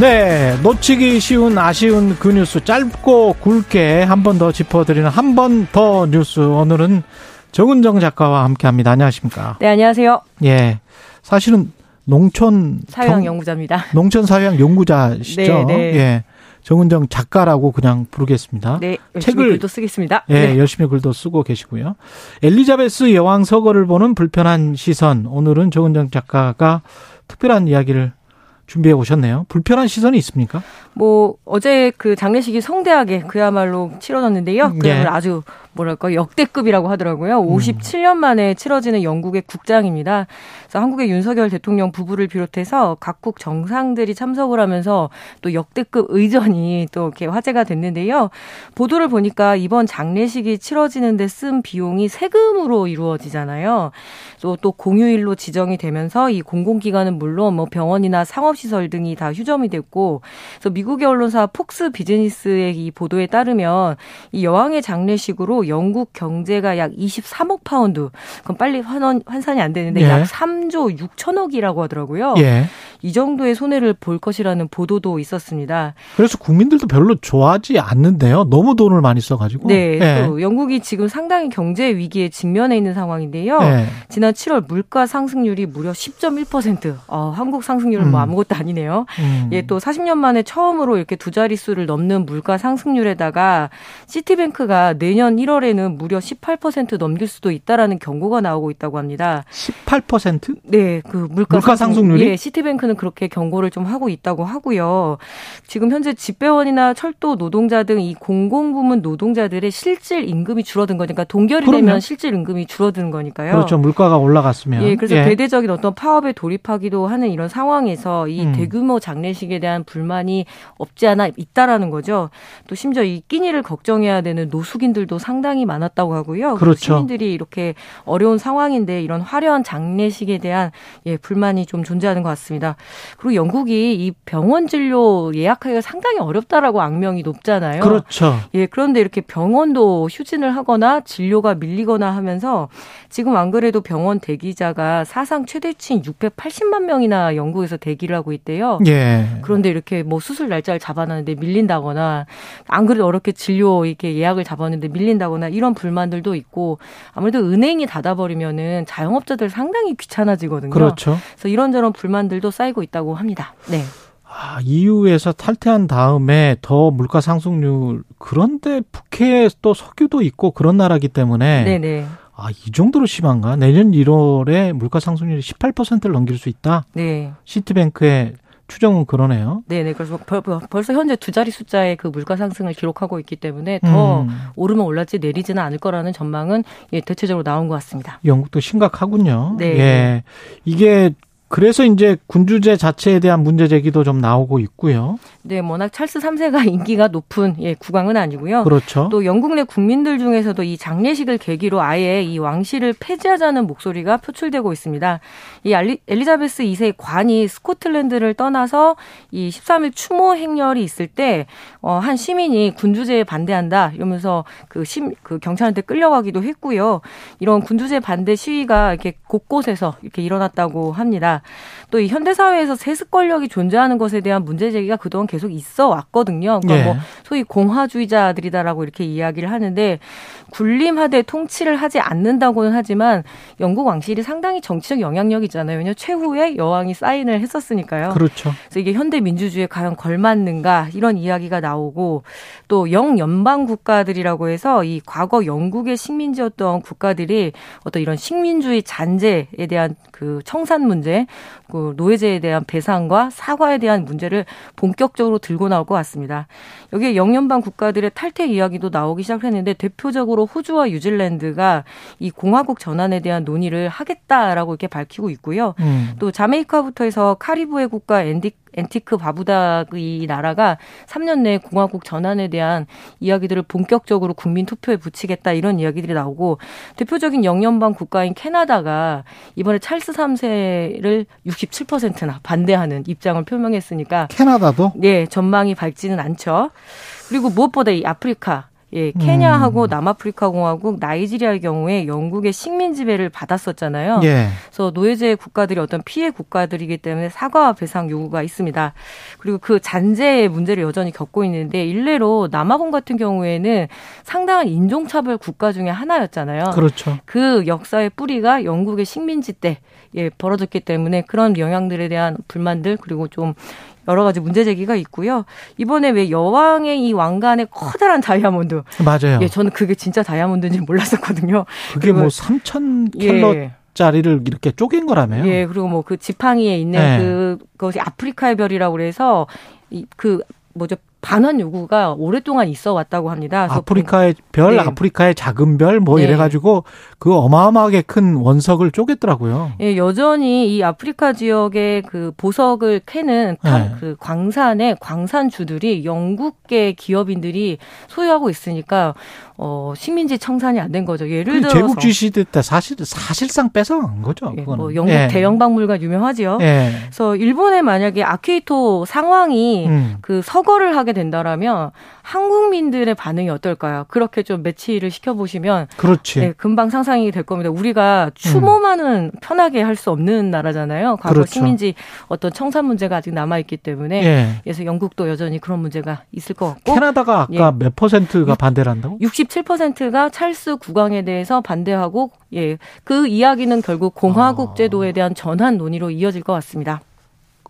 네, 놓치기 쉬운 아쉬운 그 뉴스 짧고 굵게 한 번 더 짚어드리는 한 번 더 뉴스 오늘은 정은정 작가와 함께합니다. 안녕하십니까? 네, 안녕하세요. 예, 사실은 농촌 사회학 연구자입니다. 농촌 사회학 연구자시죠? 네, 네. 예, 정은정 작가라고 그냥 부르겠습니다. 네, 열심히 글도 쓰겠습니다. 예, 네. 열심히 글도 쓰고 계시고요. 엘리자베스 여왕 서거를 보는 불편한 시선. 오늘은 정은정 작가가 특별한 이야기를 준비해 오셨네요. 불편한 시선이 있습니까? 뭐 어제 그 장례식이 성대하게 그야말로 치러졌는데요. 예. 그야말로 아주 뭐랄까 역대급이라고 하더라고요. 57년 만에 치러지는 영국의 국장입니다. 그래서 한국의 윤석열 대통령 부부를 비롯해서 각국 정상들이 참석을 하면서 또 역대급 의전이 또 이렇게 화제가 됐는데요. 보도를 보니까 이번 장례식이 치러지는데 쓴 비용이 세금으로 이루어지잖아요. 또, 또 공휴일로 지정이 되면서 이 공공기관은 물론 뭐 병원이나 상업시설 등이 다 휴점이 됐고, 그래서 미국의 언론사 폭스 비즈니스의 이 보도에 따르면 이 여왕의 장례식으로 영국 경제가 약 23억 파운드, 그럼 빨리 환원, 환산이 안 되는데 예. 약 3조 6천억이라고 하더라고요. 예. 이 정도의 손해를 볼 것이라는 보도도 있었습니다. 그래서 국민들도 별로 좋아하지 않는데요. 너무 돈을 많이 써가지고. 네, 예. 또 영국이 지금 상당히 경제 위기에 직면해 있는 상황인데요. 예. 지난 7월 물가 상승률이 무려 10.1%. 어, 한국 상승률은 뭐 음. 아무것도 아니네요. 음. 예, 또 40년 만에 처음으로 이렇게 두 자릿수를 넘는 물가 상승률에다가 시티뱅크가 내년 1월 에는 무려 18% 넘길 수도 있다라는 경고가 나오고 있다고 합니다. 18%? 네, 그 물가, 물가 상승률이? 예, 시티뱅크는 그렇게 경고를 좀 하고 있다고 하고요. 지금 현재 집배원이나 철도 노동자 등 이 공공 부문 노동자들의 실질 임금이 줄어든 거니까 동결이 그럼요. 되면 실질 임금이 줄어드는 거니까요. 그렇죠. 물가가 올라갔으면. 예, 그래서 대대적인 어떤 파업에 돌입하기도 하는 이런 상황에서 이 음. 대규모 장례식에 대한 불만이 없지 않아 있다라는 거죠. 또 심지어 이 끼니를 걱정해야 되는 노숙인들도 상 당히 많았다고 하고요. 그렇죠. 시민들이 이렇게 어려운 상황인데 이런 화려한 장례식에 대한 예, 불만이 좀 존재하는 것 같습니다. 그리고 영국이 이 병원 진료 예약하기가 상당히 어렵다라고 악명이 높잖아요. 그렇죠. 예, 그런데 이렇게 병원도 휴진을 하거나 진료가 밀리거나 하면서 지금 안 그래도 병원 대기자가 사상 최대치인 680만 명이나 영국에서 대기를 하고 있대요. 예. 그런데 이렇게 뭐 수술 날짜를 잡아놨는데 밀린다거나 안 그래도 어렵게 진료 이렇게 예약을 잡았는데 밀린다거나 이런 불만들도 있고 아무래도 은행이 닫아버리면은 자영업자들 상당히 귀찮아지거든요. 그렇죠. 그래서 이런저런 불만들도 쌓이고 있다고 합니다. 네. 아, EU에서 탈퇴한 다음에 더 물가 상승률 그런데 북해에 또 석유도 있고 그런 나라기 때문에 네네. 아, 이 정도로 심한가? 내년 1월에 물가 상승률이 18%를 넘길 수 있다. 네. 시티뱅크의 추정은 그러네요. 네네. 그래서 벌, 벌써 현재 두 자리 숫자의 그 물가 상승을 기록하고 있기 때문에 더 음, 오르면 올랐지 내리지는 않을 거라는 전망은 예, 대체적으로 나온 것 같습니다. 영국도 심각하군요. 네. 예. 이게 그래서 이제 군주제 자체에 대한 문제 제기도 좀 나오고 있고요. 네, 워낙 찰스 3세가 인기가 높은 예, 국왕은 아니고요. 그렇죠. 또 영국 내 국민들 중에서도 이 장례식을 계기로 아예 이 왕실을 폐지하자는 목소리가 표출되고 있습니다. 이 알리, 엘리자베스 2세 관이 스코틀랜드를 떠나서 이 13일 추모 행렬이 있을 때, 어, 한 시민이 군주제에 반대한다 이러면서 그 심, 그 경찰한테 끌려가기도 했고요. 이런 군주제 반대 시위가 이렇게 곳곳에서 이렇게 일어났다고 합니다. 또 이 현대사회에서 세습 권력이 존재하는 것에 대한 문제 제기가 그동안 계속 있어 왔거든요. 그러니까 예. 뭐 소위 공화주의자들이다라고 이렇게 이야기를 하는데 군림하되 통치를 하지 않는다고는 하지만 영국 왕실이 상당히 정치적 영향력이 있잖아요. 왜냐 최후의 여왕이 사인을 했었으니까요. 그렇죠. 그래서 이게 현대 민주주의에 과연 걸맞는가 이런 이야기가 나오고 또 영연방 국가들이라고 해서 이 과거 영국의 식민지였던 국가들이 어떤 이런 식민주의 잔재에 대한 그 청산 문제, 그 노예제에 대한 배상과 사과에 대한 문제를 본격적으로 들고 나올 것 같습니다. 여기에 영연방 국가들의 탈퇴 이야기도 나오기 시작했는데 대표적으로 호주와 뉴질랜드가 이 공화국 전환에 대한 논의를 하겠다라고 이렇게 밝히고 있고요. 음. 또 자메이카부터 해서 카리브해 국가 앤디, 앤티가 바부다의 나라가 3년 내에 공화국 전환에 대한 이야기들을 본격적으로 국민 투표에 붙이겠다 이런 이야기들이 나오고 대표적인 영연방 국가인 캐나다가 이번에 찰스 3세를 67%나 반대하는 입장을 표명했으니까 캐나다도 예, 전망이 밝지는 않죠. 그리고 무엇보다 이 아프리카 예, 케냐하고 음. 남아프리카 공화국, 나이지리아의 경우에 영국의 식민 지배를 받았었잖아요. 예. 그래서 노예제 국가들이 어떤 피해 국가들이기 때문에 사과와 배상 요구가 있습니다. 그리고 그 잔재의 문제를 여전히 겪고 있는데 일례로 남아공 같은 경우에는 상당한 인종차별 국가 중에 하나였잖아요. 그렇죠. 그 역사의 뿌리가 영국의 식민지 때 예, 벌어졌기 때문에 그런 영향들에 대한 불만들 그리고 좀 여러 가지 문제 제기가 있고요. 이번에 왜 여왕의 이 왕관의 커다란 다이아몬드. 맞아요. 예, 저는 그게 진짜 다이아몬드인지 몰랐었거든요. 그게 뭐 3천 킬로 예. 짜리를 이렇게 쪼갠 거라며요. 예, 그리고 뭐 그 지팡이에 있는 네. 그것이 아프리카의 별이라고 그래서 이 그 뭐죠 반환 요구가 오랫동안 있어 왔다고 합니다. 아프리카의 별, 네. 아프리카의 작은 별, 뭐 네. 이래가지고 그 어마어마하게 큰 원석을 쪼갰더라고요. 예, 여전히 이 아프리카 지역의 그 보석을 캐는 네. 그 광산의 광산주들이 영국계 기업인들이 소유하고 있으니까 어, 식민지 청산이 안 된 거죠. 예를 그 들어서 제국 주시대 때 사실 사실상 뺏어간 거죠. 예, 뭐 영국 예. 대영 박물관 유명하지요. 예. 그래서 일본에 만약에 아퀴토 상황이 음. 그 서거를 하게 된다라면 한국민들의 반응이 어떨까요? 그렇게 좀 매치를 시켜 보시면 그렇지. 예, 금방 상상이 될 겁니다. 우리가 추모만은 음. 편하게 할 수 없는 나라잖아요. 과거 그렇죠. 식민지 어떤 청산 문제가 아직 남아 있기 때문에 예. 그래서 영국도 여전히 그런 문제가 있을 것 같고 캐나다가 아까 예. 몇 퍼센트가 반대를 한다고? 67%가 찰스 국왕에 대해서 반대하고 예. 그 이야기는 결국 공화국 아. 제도에 대한 전환 논의로 이어질 것 같습니다.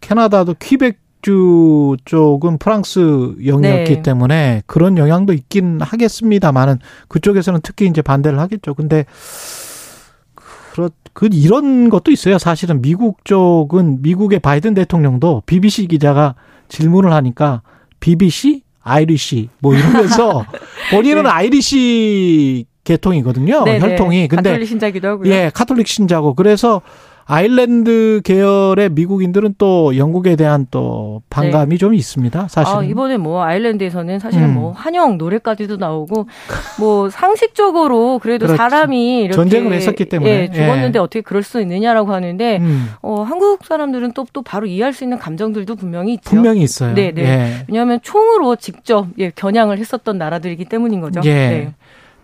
캐나다도 퀴벡주 쪽은 프랑스 영역이기 네. 때문에 그런 영향도 있긴 하겠습니다만은 그쪽에서는 특히 이제 반대를 하겠죠. 근데 그렇 그 이런 것도 있어요. 사실은 미국 쪽은 미국의 바이든 대통령도 BBC 기자가 질문을 하니까 BBC Irish 뭐 이러면서 본인은 네. Irish 계통이거든요. 네네. 혈통이. 근데 가톨릭 신자기도 하고요. 예, 카톨릭 신자고. 그래서 아일랜드 계열의 미국인들은 또 영국에 대한 또 반감이 네. 좀 있습니다. 사실. 아, 이번에 뭐 아일랜드에서는 사실은 음. 뭐 환영 노래까지도 나오고 뭐 상식적으로 그래도 그렇지. 사람이 이렇게 전쟁을 했었기 때문에 예, 죽었는데 예. 어떻게 그럴 수 있느냐라고 하는데 음. 어, 한국 사람들은 또또 바로 이해할 수 있는 감정들도 분명히 있죠. 분명히 있어요. 네, 네. 예. 왜냐하면 총으로 직접 예, 겨냥을 했었던 나라들이기 때문인 거죠. 예. 네.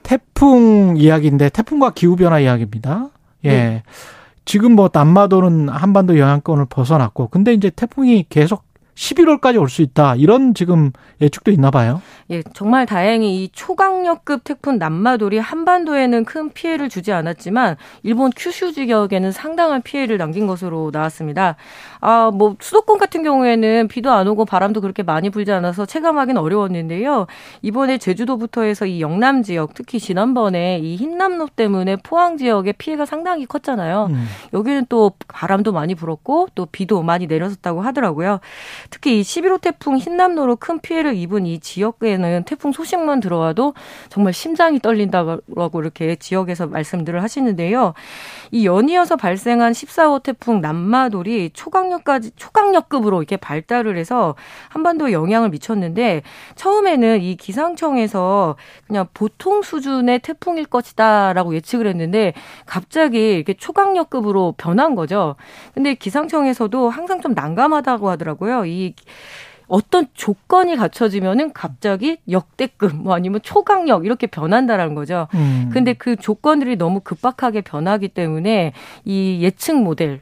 태풍 이야기인데 태풍과 기후 변화 이야기입니다. 예. 네. 지금 뭐 남마도는 한반도 영향권을 벗어났고 근데 이제 태풍이 계속 11월까지 올 수 있다. 이런 지금 예측도 있나 봐요. 예, 정말 다행히 이 초강력급 태풍 남마돌이 한반도에는 큰 피해를 주지 않았지만 일본 큐슈 지역에는 상당한 피해를 남긴 것으로 나왔습니다. 아, 뭐 수도권 같은 경우에는 비도 안 오고 바람도 그렇게 많이 불지 않아서 체감하기는 어려웠는데요. 이번에 제주도부터 해서 이 영남 지역, 특히 지난번에 이 흰남노 때문에 포항 지역의 피해가 상당히 컸잖아요. 음. 여기는 또 바람도 많이 불었고 또 비도 많이 내렸었다고 하더라고요. 특히 이 11호 태풍 흰남노로 큰 피해를 입은 이 지역에는 태풍 소식만 들어와도 정말 심장이 떨린다고 이렇게 지역에서 말씀들을 하시는데요. 이 연이어서 발생한 14호 태풍 남마돌이 초강력까지 초강력급으로 이렇게 발달을 해서 한반도에 영향을 미쳤는데 처음에는 이 기상청에서 그냥 보통 수준의 태풍일 것이다라고 예측을 했는데 갑자기 이렇게 초강력급으로 변한 거죠. 근데 기상청에서도 항상 좀 난감하다고 하더라고요. 이 어떤 조건이 갖춰지면은 갑자기 역대급 뭐 아니면 초강력 이렇게 변한다라는 거죠. 음. 근데 그 조건들이 너무 급박하게 변하기 때문에 이 예측 모델을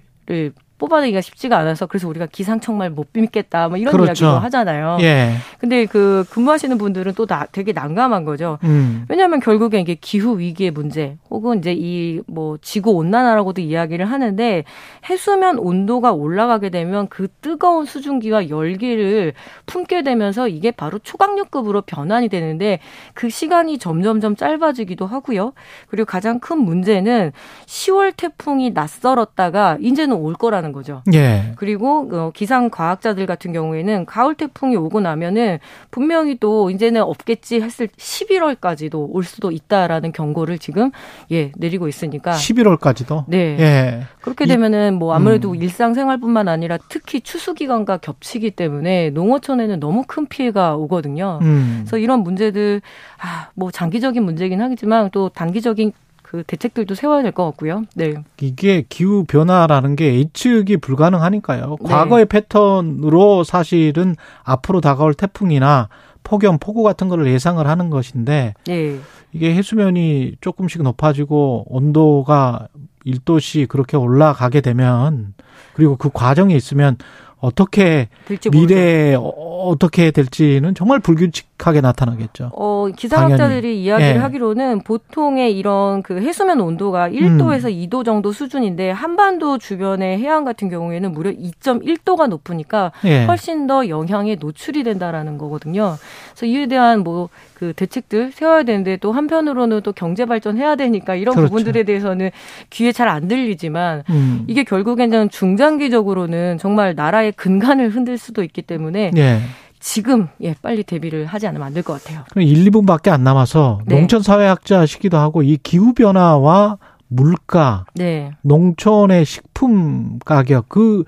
뽑아내기가 쉽지가 않아서 그래서 우리가 기상청말 못 믿겠다 뭐 이런 그렇죠. 이야기도 하잖아요. 예. 근데 그 근무하시는 분들은 또 나, 되게 난감한 거죠. 음. 왜냐하면 결국에 이게 기후 위기의 문제 혹은 이제 이 뭐 지구 온난화라고도 이야기를 하는데 해수면 온도가 올라가게 되면 그 뜨거운 수증기와 열기를 품게 되면서 이게 바로 초강력급으로 변환이 되는데 그 시간이 점점점 짧아지기도 하고요. 그리고 가장 큰 문제는 10월 태풍이 낯설었다가 이제는 올 거라는 있다라는 거죠. 예. 그리고 어, 기상 과학자들 같은 경우에는 가을 태풍이 오고 나면은 분명히 또 이제는 없겠지 했을 11월까지도 올 수도 있다라는 경고를 지금 예 내리고 있으니까 11월까지도. 네. 예. 그렇게 되면은 뭐 아무래도 음. 일상생활뿐만 아니라 특히 추수 기간과 겹치기 때문에 농어촌에는 너무 큰 피해가 오거든요. 음. 그래서 이런 문제들 아, 뭐 장기적인 문제긴 하겠지만 또 단기적인 그 대책들도 세워야 될 것 같고요. 네. 이게 기후 변화라는 게 예측이 불가능하니까요. 네. 과거의 패턴으로 사실은 앞으로 다가올 태풍이나 폭염, 폭우 같은 거를 예상을 하는 것인데 네. 이게 해수면이 조금씩 높아지고 온도가 1도씩 그렇게 올라가게 되면 그리고 그 과정에 있으면 어떻게 모르죠. 미래에 어- 어떻게 될지는 정말 불규칙 하게 나타나겠죠. 어, 기상학자들이 당연히. 이야기를 예. 하기로는 보통의 이런 그 해수면 온도가 1도에서 음. 2도 정도 수준인데 한반도 주변의 해안 같은 경우에는 무려 2.1도가 높으니까 예. 훨씬 더 영향에 노출이 된다라는 거거든요. 그래서 이에 대한 뭐 그 대책들 세워야 되는데 또 한편으로는 또 경제 발전해야 되니까 이런 그렇죠. 부분들에 대해서는 귀에 잘 안 들리지만 음. 이게 결국에는 중장기적으로는 정말 나라의 근간을 흔들 수도 있기 때문에 예. 지금 예 빨리 대비를 하지 않으면 안 될 것 같아요. 그럼 1, 2분밖에 안 남아서 네. 농촌 사회학자시기도 하고 이 기후 변화와 물가, 네. 농촌의 식품 가격 그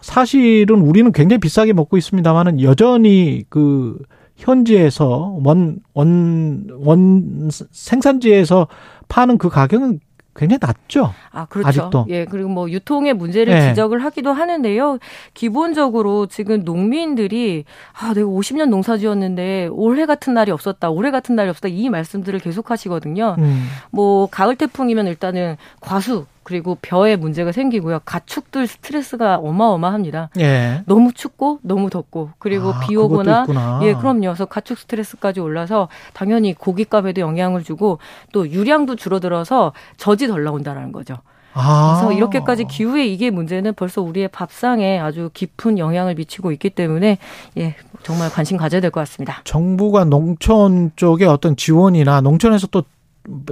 사실은 우리는 굉장히 비싸게 먹고 있습니다만은 여전히 그 현지에서 원 원 원 생산지에서 파는 그 가격은 굉장히 낮죠. 아, 그렇죠. 아직도. 예, 그리고 뭐 유통의 문제를 네. 지적을 하기도 하는데요. 기본적으로 지금 농민들이 아, 내가 50년 농사 지었는데 올해 같은 날이 없었다. 올해 같은 날이 없었다. 이 말씀들을 계속 하시거든요. 음. 뭐 가을 태풍이면 일단은 과수 그리고 벼에 문제가 생기고요. 가축들 스트레스가 어마어마합니다. 예. 너무 춥고 너무 덥고 그리고 아, 비 오거나. 예, 그럼요. 그래서 가축 스트레스까지 올라서 당연히 고깃값에도 영향을 주고 또 유량도 줄어들어서 젖이 덜 나온다라는 거죠. 아. 그래서 이렇게까지 기후의 이게 문제는 벌써 우리의 밥상에 아주 깊은 영향을 미치고 있기 때문에 예, 정말 관심 가져야 될 것 같습니다. 정부가 농촌 쪽에 어떤 지원이나 농촌에서 또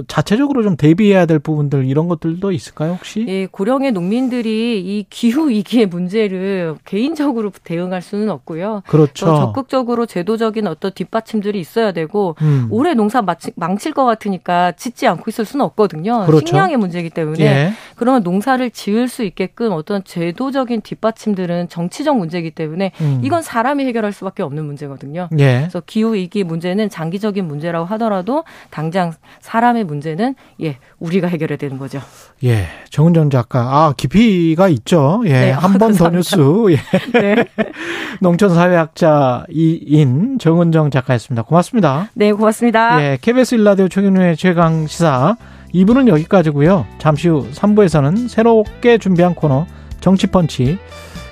자체적으로 좀 대비해야 될 부분들 이런 것들도 있을까요, 혹시? 예, 고령의 농민들이 이 기후 위기의 문제를 개인적으로 대응할 수는 없고요. 그렇죠. 또 적극적으로 제도적인 어떤 뒷받침들이 있어야 되고 음. 올해 농사 마치- 망칠 것 같으니까 짓지 않고 있을 수는 없거든요. 그렇죠. 식량의 문제이기 때문에 예. 그러면 농사를 지을 수 있게끔 어떤 제도적인 뒷받침들은 정치적 문제이기 때문에 음. 이건 사람이 해결할 수밖에 없는 문제거든요. 예. 그래서 기후 위기 문제는 장기적인 문제라고 하더라도 당장 사람 의 문제는 예 우리가 해결해야 되는 거죠. 예. 정은정 작가. 아, 깊이가 있죠. 예. 네, 한번 더. 뉴스. 예. 네, 농촌 사회학자인 정은정 작가였습니다. 고맙습니다. 네 고맙습니다. 예. KBS 일라디오 최경련의 최강 시사 2부는 여기까지고요. 잠시 후 3부에서는 새롭게 준비한 코너 정치펀치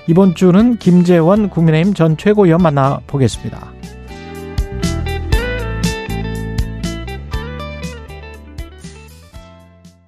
이번 주는 김재원 국민의힘 전 최고위원 만나 보겠습니다.